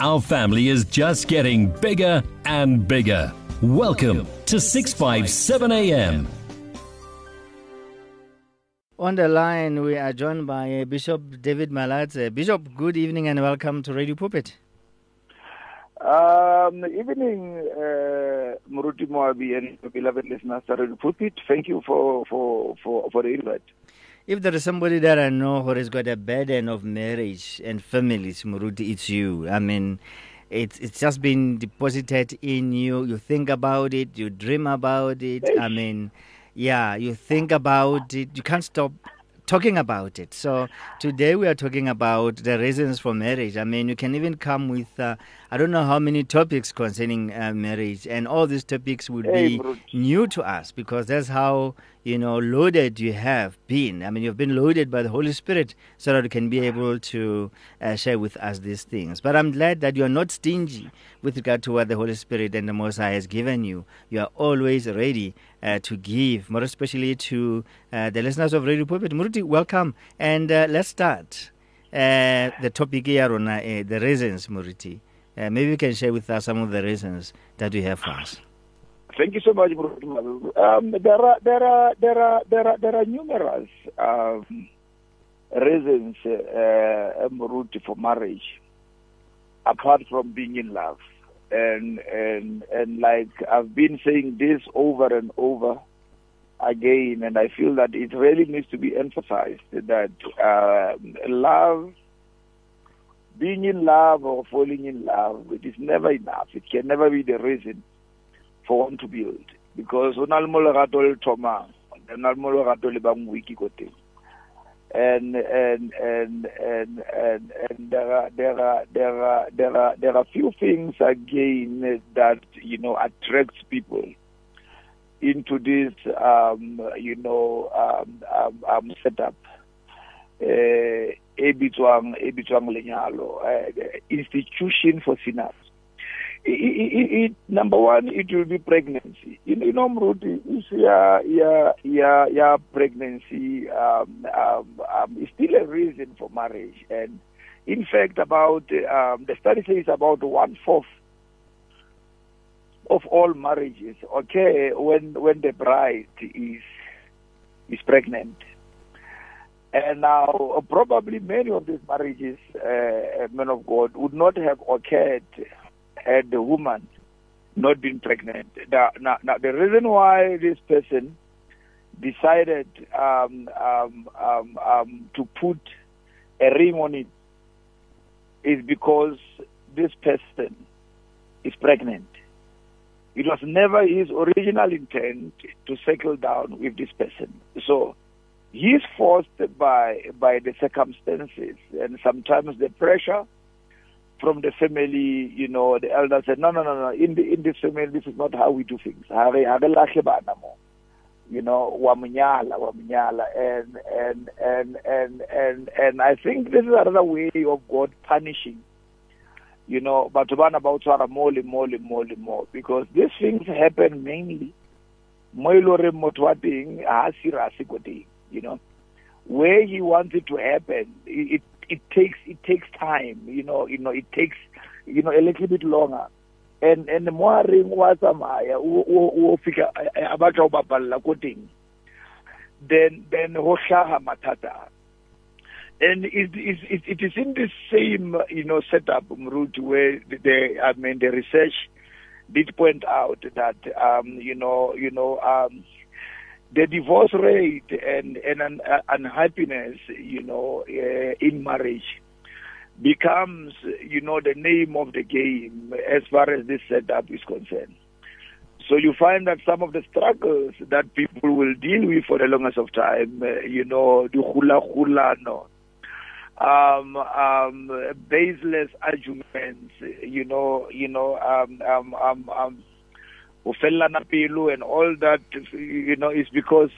Our family is just getting bigger and bigger. Welcome to 657 AM. On the line, we are joined by uh, Bishop David Malatse. Bishop, good evening and welcome to Radio Pulpit. Um, evening, uh, Muruti Moabi and beloved listeners to Radio Pulpit. Thank you for, for, for, for the invite. If there is somebody that I know who has got a burden of marriage and families, Muruti, it's you. I mean, it's it's just been deposited in you. You think about it, you dream about it. I mean, yeah, you think about it. You can't stop talking about it. So today we are talking about the reasons for marriage. I mean, you can even come with uh, I don't know how many topics concerning uh, marriage, and all these topics would Hey, be Brut. new to us because that's how you know loaded you have been. I mean, you've been loaded by the Holy Spirit so that you can be able to uh, share with us these things. But I'm glad that you are not stingy with regard to what the Holy Spirit and the Most High has given you. You are always ready uh, to give, more especially to uh, the listeners of Radio Pulpit. Muruti, welcome, and uh, let's start. Uh, the topic here on uh, the reasons, Muruti. Maybe you can share with us some of the reasons that you have for us. Thank you so much, Um, there are there are there are there are there are numerous um, reasons, uh, Muruti, for marriage, apart from being in love, and and and like I've been saying this over and over again, and I feel that it really needs to be emphasized that uh, love being in love or falling in love, it is never enough. It can never be the reason for one to build. Because o na le mo lerato le thomang, o na le mo le bang wiki ko teng. And and and and and and there are there are there are there are there are few things again that you know attracts people into this um you know um um, um setup eh e bitswang e bitswang lenyalo eh, institution for sinners I- I- I- I- number one it will be pregnancy. You you know Mruti, if your your pregnancy um, um, um, is still a reason for marriage. And in fact about um, the study says about one fourth of all marriages okay when when the bride is is pregnant. And now, probably many of these marriages, uh, men of God, would not have occurred had the woman not been pregnant. Now, now, now the reason why this person decided um, um, um, um, to put a ring on it is because this person is pregnant. It was never his original intent to settle down with this person. So, he is forced by by the circumstances and sometimes the pressure from the family you know the elders said no no no no. In the in this family this is not how we do things. You know wa munyala wa munyala and and and and and and i think this is another way of god punishing you know batho bana ba o tshwara mo le mo le mo because these things happen mainly you know. Where he wants it to happen it, it it takes it takes time you know you know it takes you know a little bit longer. And and mo a reng wa tsamaya o o o fika a batla ko teng then then ho hlaha mathata. And it is it, it is in the same you know setup Mruti where the I mean the research did point out that um you know you know um the divorce rate and and un, uh, unhappiness you know uh, in marriage becomes you know the name of the game as far as this setup is concerned. So you find that some of the struggles that people will deal with for the longest of time uh, you know the hula hula no um um baseless arguments you know you know um um um, um ho fellana pelo and all that you know is because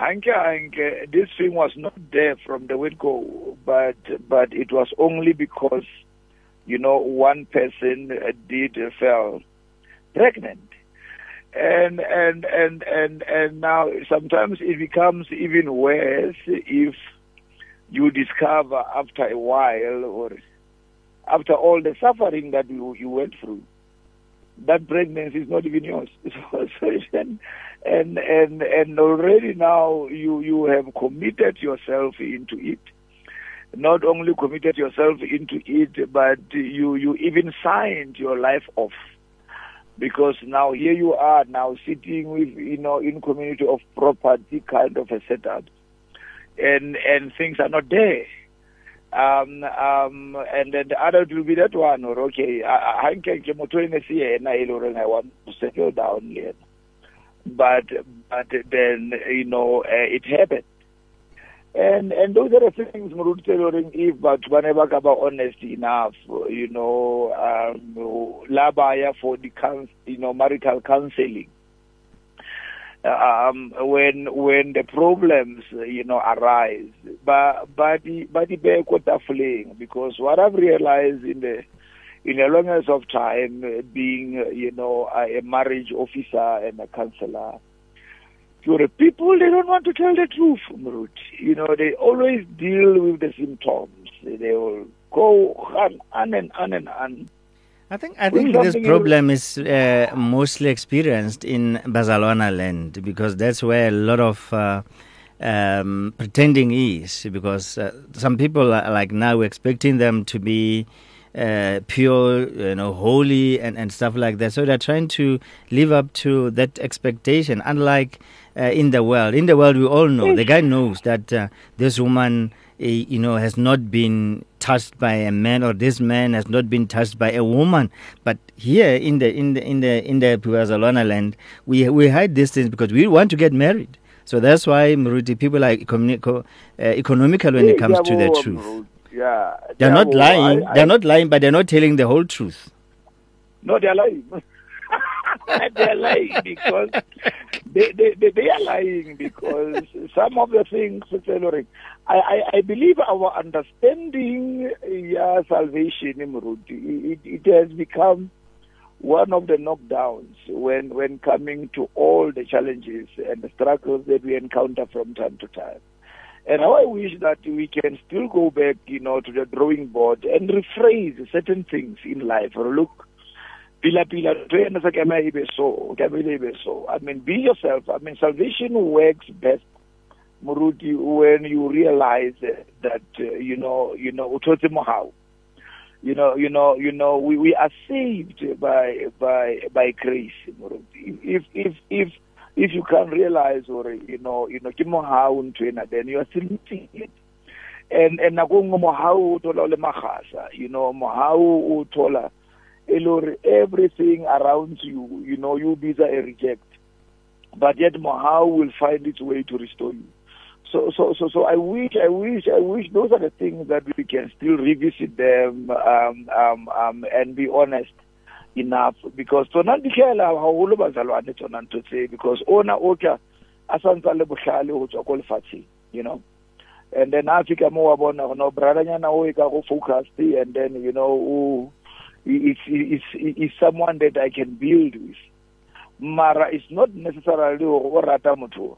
hanke hanke this thing was not there from the word go but but it was only because you know one person did fell pregnant. And and and and and now sometimes it becomes even worse if you discover after a while or after all the suffering that you, you went through, that pregnancy is not even yours. And, and and and already now you you have committed yourself into it. Not only committed yourself into it, but you you even signed your life off because now here you are now sitting with you know in community of property kind of a setup and and things are not there um um and then the other will be that one or okay I can ke motho ene se yena e le I want to settle down yet but but then you know uh, it happened. And and those are the things Moruti tailoring if but whenever ba honest enough you know um labaya for the you know marital counseling Uh, um, when when the problems you know arise. But but but the backwater fleeing because what I've realized in the in the longest of time uh, being uh, you know a marriage officer and a counselor your people they don't want to tell the truth Mrut. you know they always deal with the symptoms. They will go on and on and on I think I think this problem is uh, mostly experienced in Bazalwana land because that's where a lot of uh, um, pretending is because uh, some people are like now expecting them to be uh, pure, you know, holy and, and stuff like that. So they're trying to live up to that expectation. Unlike uh, in the world, in the world we all know the guy knows that uh, this woman you know, has not been touched by a man or this man has not been touched by a woman. But here in the in the in the in the Puazalwana land, we we hide these things because we want to get married. So that's why Mruti people are economical, uh, economical when it comes to the truth. Yeah, they're not lying. They're not lying, but they're not telling the whole truth. No, they're lying. they're lying because they, they, they, they, are lying because some of the things, I, I, I believe our understanding yeah, salvation it, it has become one of the knockdowns when, when coming to all the challenges and the struggles that we encounter from time to time. And how I wish that we can still go back, you know, to the drawing board and rephrase certain things in life. Or look, pila pila so so. I mean be yourself. I mean salvation works best muruti when you realize that uh, you know you know utotse mohau you know you know you know we, we are saved by by by grace muruti. If if if if you can realize or you know you know ke mohau ntwena then you are still missing it and and nako nngwe mohau o thola le magasa you know mohau o thola Elor, everything around you, you know, you be a reject. But yet Mahau will find its way to restore you. So, so, so, so I wish, I wish, I wish those are the things that we can still revisit them um, um, um, and be honest enough because tsona dikela haholo bazalwane tsona ntho tse because ona o tla a santse le bohlale you know and then a fika mo wa bona no brothernyana o e ka go focused and then you know is, is, is someone that I can build with. Mara is not necessarily rata motho.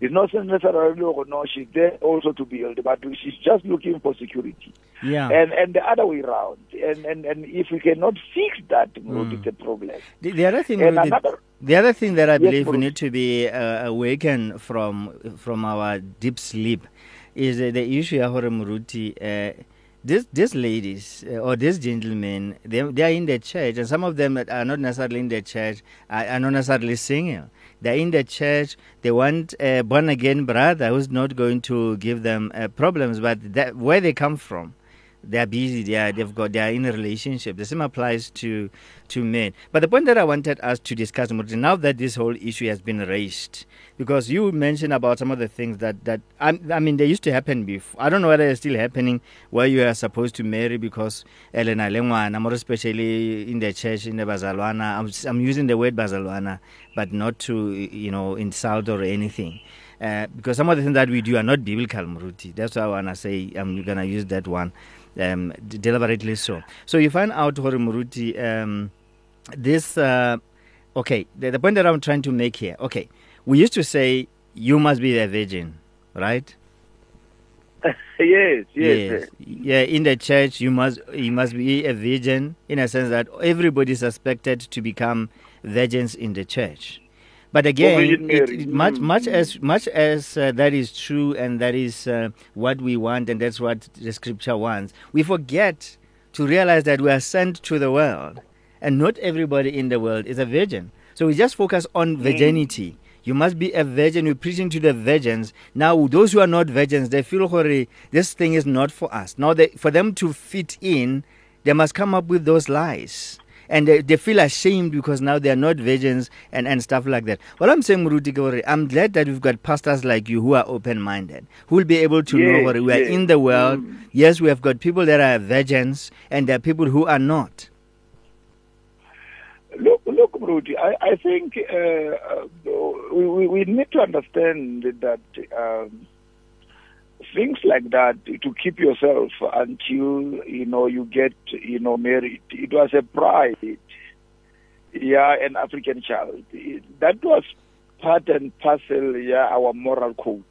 It's not necessarily no, she's there also to build, but she's just looking for security. Yeah. And and the other way around. And and, and if we cannot fix that, mm. it's a problem. The, the other thing another, the other thing that I believe yes, we need to be uh, awakened from from our deep sleep is uh, the issue of Muruti. Uh, these these ladies uh, or these gentlemen they, they are in the church and some of them are not necessarily in the church are, are not necessarily single. They're in the church they want a born again brother who's not going to give them uh, problems but that, where they come from they're busy they are, they've got they are in a relationship. The same applies to to men. But the point that i wanted us to discuss now that this whole issue has been raised because you mentioned about some of the things that that I, I mean they used to happen before. I don't know whether it's still happening where you are supposed to marry because elena lengwana more especially in the church in the bazalwana. I'm, I'm using the word bazalwana but not to you know insult or anything uh, because some of the things that we do are not biblical, Muruti. That's why I want to say I'm going to use that one um, deliberately so. So you find out, Hori Muruti, um, this, uh, okay, the, the point that I'm trying to make here, okay, we used to say you must be a virgin, right? yes, yes, yes. Yeah, in the church you must you must be a virgin in a sense that everybody is suspected to become virgins in the church. But again, it, it, much Mm. much as much as uh, that is true and that is uh, what we want and that's what the scripture wants, we forget to realize that we are sent to the world, and not everybody in the world is a virgin. So we just focus on virginity. You must be a virgin. We're preaching to the virgins. Now, those who are not virgins, they feel hore, this thing is not for us. Now, they, for them to fit in, they must come up with those lies. And they, they feel ashamed because now they are not virgins and, and stuff like that. What I'm saying, Muruti Gore, I'm glad that we've got pastors like you who are open minded, who will be able to know what we are yes. in the world. Mm. Yes, we have got people that are virgins, and there are people who are not. Look, look, Rudy. I, I think uh, uh, we, we we need to understand that um, things like that to keep yourself until you know you get you know married. It was a pride, yeah, an African child. That was part and parcel, yeah, our moral code.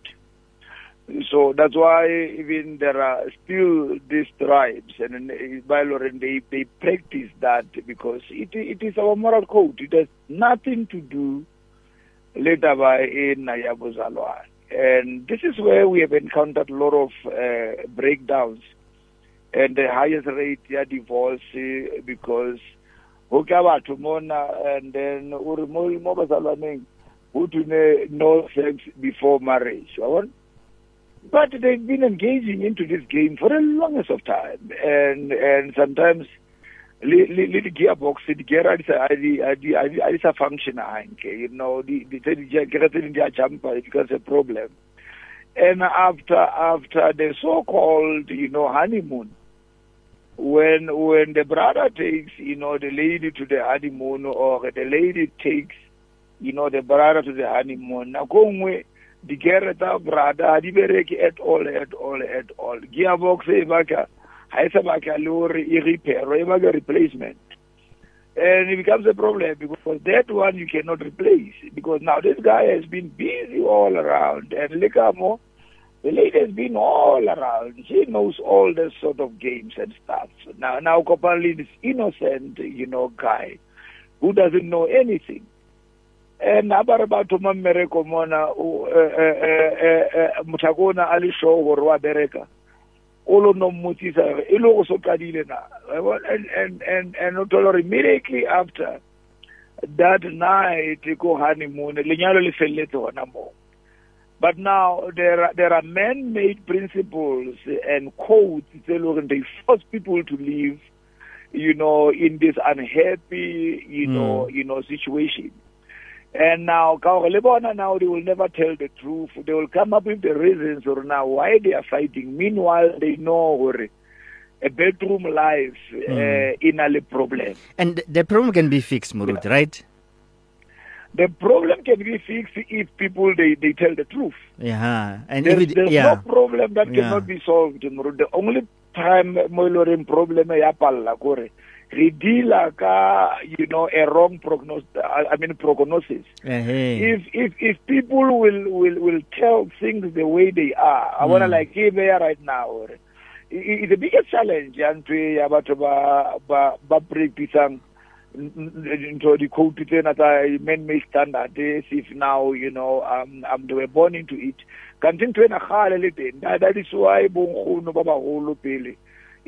So that's why even there are still these tribes, and in eh, Bailoran they they practice that because it it is our moral code. It has nothing to do later by eh, in Nayabuzalwa. And this is where we have encountered a lot of uh, breakdowns. And the highest rate ya divorce eh, because ho ka batho and then o re mo mo bazalwaneng ho tune no sex before marriage. But they've been engaging into this game for the longest of time. And and sometimes le le le gearbox di gear di sa di di di sa function hanke you know di di di ke tse di a jumpa it a problem. And after after the so called you know honeymoon when when the brother takes you know the lady to the honeymoon or the lady takes you know the brother to the honeymoon nako nngwe digere tsa brother ha di bereke at all at all at all. Gearbox e baka ha e sa baka le hore e repair e replacement and it becomes a problem because that one you cannot replace because now this guy has been busy all around and look at more the lady has been all around. She knows all this sort of games and stuff. Now, now Kopali is innocent, you know, guy who doesn't know anything. And abare batho mo mmereko mona o- eh, eh, eh, eh, eh, motho ako ona a le sure gore wa bereka o lo no mmotsisa gore e le go so qadile na. And and and and o thola gore immediately after that night ko honeymoon lenyalo le felletse gona moo. But now there are, there are man-made principles and codes gore they force people to live you know in this unhappy you know hmm. you know situation and now ka gore le bona now they will never tell the truth they will come up with the reasons or now why they are fighting meanwhile they know gore a bedroom life uh, in a problem And the problem can be fixed, Murut, right? the problem can be fixed if people they, they tell the truth Yeah. And there's, if it, there's yeah. no problem that Yeah. cannot be solved Moro. the only time mo e le goreng problem ya palla kore re deala ka you know a wrong prognosis i mean prognosis. Eh, if if if people will will will tell things the way they are i want to Mm. like here they are right now or i- i- the biggest challenge ya ntho e ya batho ba ba ba practicing into the code tsena tsa man made standard as if now you know um, um they were born into it. Kanti ntho ena gale le teng that that is why bonkgono ba bagolo pele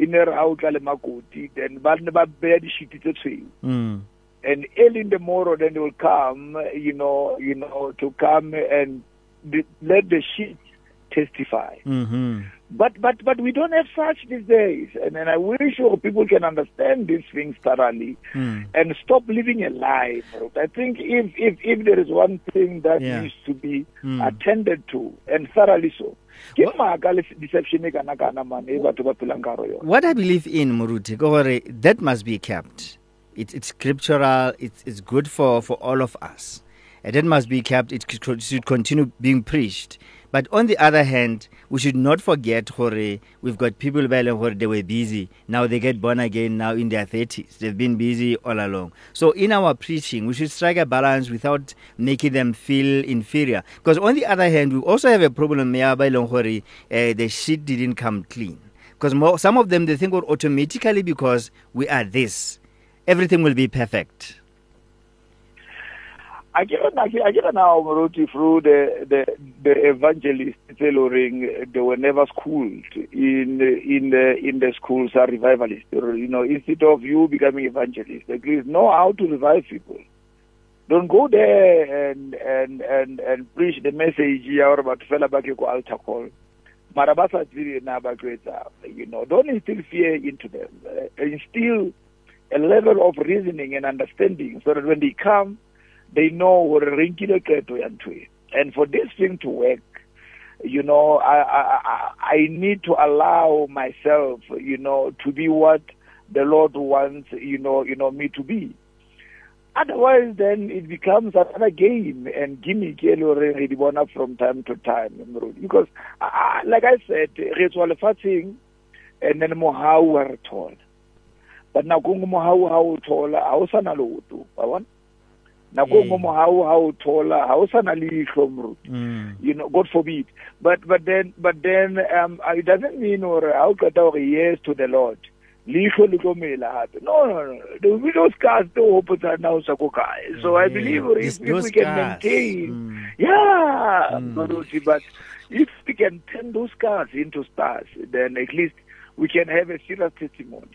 e ne re ha o tla le makoti then ba ne ba beya dishiti tse tshweu mm. and early in the morning then they will come you know you know to come and let the sheep testify hmm but but but we don't have such these days and, and i wish people can understand these things thoroughly Mm. and stop living a lie i think if if if there is one thing that Yeah. needs to be Mm. attended to and thoroughly so What- maka le deception kana kana man batho ba phelang ka hare ho yona What I believe in, Muruti, gore, that must be kept. It, it's scriptural, it's, it's good for, for all of us. And that must be kept, it should continue being preached. But on the other hand, we should not forget hore we've got people by who they were busy. Now they get born again now in their 30s. They've been busy all along. So in our preaching, we should strike a balance without making them feel inferior. Because on the other hand, we also have a problem uh, the shit didn't come clean. Because some of them, they think well, automatically because we are this, everything will be perfect. I I get now Moruti through the the the evangelists tailoring they were never schooled in in the in the schools are revivalists. You know, instead of you becoming evangelist, least know how to revive people. Don't go there and and and and preach the message about fella back altar call. Marabasa you know, don't instill fear into them. Uh, instill a level of reasoning and understanding so that when they come they know what renkile qeto ya ntwe and for this thing to work you know I, I i need to allow myself you know to be what the lord wants you know you know me to be. Otherwise then it becomes another game. And gimmick e le gore from time to time because uh, like i said re tswa lefatsheng and then mohau wa re thola. But nako ngwe mohau ha o thola ha o sana leoto bona nako ngwe mo ha o ha o thola ha o sana Mm. you know god forbid. But but then but then um it doesn't mean or o qeta hore yes to the lord. Leihlo le tlo mela hape. No no no be those scars tse o hopotsang na o sa ko kae. So i believe or if, if we can maintain. Mm. yeah Mm. but if we can turn those cars into stars then at least we can have a serious testimony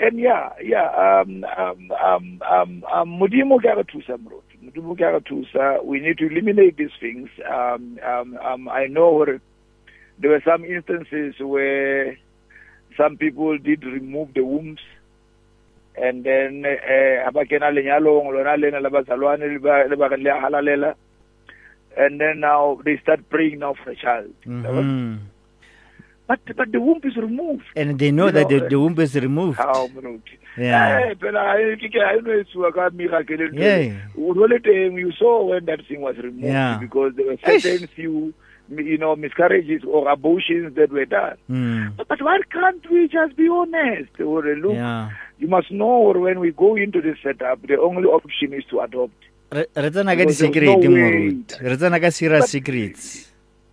and yeah, yeah, um, um, um, um, um, Modimo. Modimo ka re thusa. We need to eliminate these things. Um, um, um, I know there were some instances where some people did remove the wombs and then eh ha ba kena lenyalong lona lena bazalwane le ba le halalela and then now they start praying now for a child Mhm. But but the womb is removed And they know You that know, the, uh, the womb is removed. how Yeah. Eh, phela ha ke ke ha no etsuwa ka miracle Yeah. you saw when that thing was removed Yeah. because there were Eish. certain few you know miscarriages or abortions that were done Mm. but, but why can't we just be honest or look Yeah. you must know when we go into this setup the only option is to adopt Re re tsena ka Because there's di-secret no way moruti re tsena ka serious secrets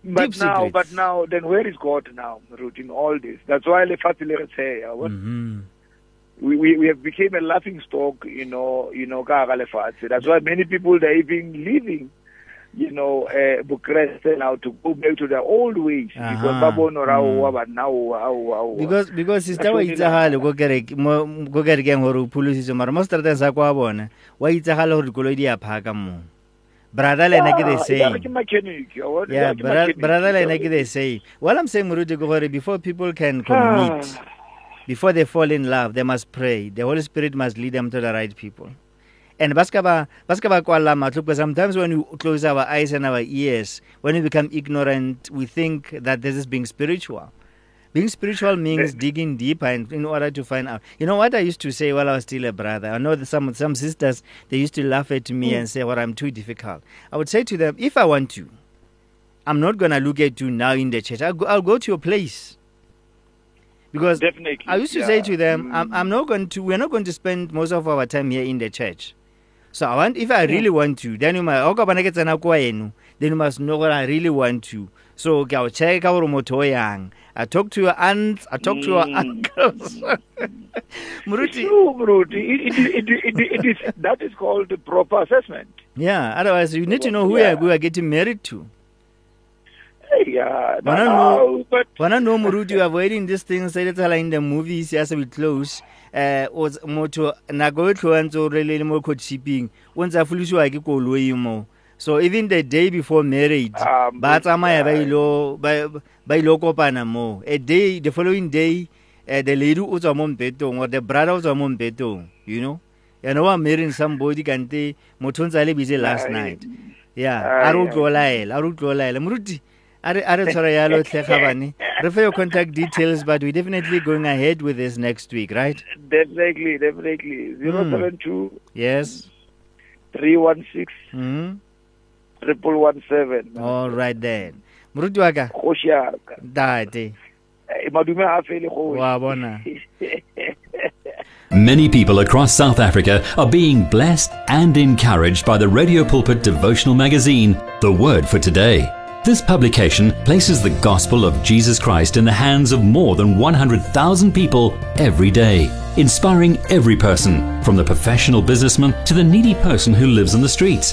but Deep now secrets. but now then where is god now root in all this that's why lefatshe le re Mhm. we, we we have became a laughing stock, you know, you know, ka lefatshe. That's why many people they're even leaving, you know, uh, Bucharest now to go back to their old ways because Aha. ba bona hore ha Mm. owa, but now ha owa, ha owa. because because sister wa itsagale ko kereke mo ko kerekeng gore o pholositse mara mo strateng sa kwa bona wa itsagale gore dikoloi di a phaka brother le ena ke the Yeah, same ekare ke mechanic, ya bona, yeah ke bra- mechanic. brother le ena ke the same what i'm saying moruti ke gore before people can commit Ah. before they fall in love they must pray. The holy spirit must lead them to the right people. And baska ba baska ba kwala matlo because sometimes when we close our eyes and our ears when we become ignorant we think that this is being spiritual being spiritual means digging deeper and in order to find out you know what i used to say while i was still a brother i know that some some sisters they used to laugh at me and say well i'm too difficult i would say to them if i want to i'm not going to look at you now in the church i'll go, I'll go to your place because Definitely. I used to yeah. say to them, I'm, Mm. I'm not going to, we're not going to spend most of our time here in the church. So I want, if I really want to, then you must, okay, but I get then you must know what I really want to. So I'll check out motho. I talk to your aunts, I talk to your Mm. uncles. It's Muruti, true, Muruti. It, it, it, it, is, that is called proper assessment. yeah, otherwise you need to know who Yeah. you are getting married to. Yeah, But I no, know- but When I know Muruti, you avoiding these things, say that in the movies, as we close, uh, was moto nako e tloa ntse o rele le mo courtshiping o ntse a folosiwa ke koloi mo so even the day before marriage Um, ba tsamaya ba ilo ba ilo kopana mo. A day the following day uh, the lady o tswa mo mpetong or the brother o tswa mo mpetong you know? Know I'm marrying somebody kante motho ntse a le busy last night. Yeah Ah, a re o yeah. tlo laela a re o tlo laela. Moruti a re tshwara yalo tle kgabane. Re fe your contact details but we definitely going ahead with this next week right? Definitely, definitely. Hmm. Zero seven two yes. three one six mm triple one seven. All right then. Moruti wa ka? Kgoši yaka ntate. Eh, madume a fele kgoši. Wa bona. Many people across South Africa are being blessed and encouraged by the Radio Pulpit devotional magazine, The Word for Today. This publication places the gospel of Jesus Christ in the hands of more than 100,000 people every day, inspiring every person, from the professional businessman to the needy person who lives on the streets.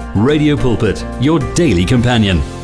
Radio Pulpit, your daily companion.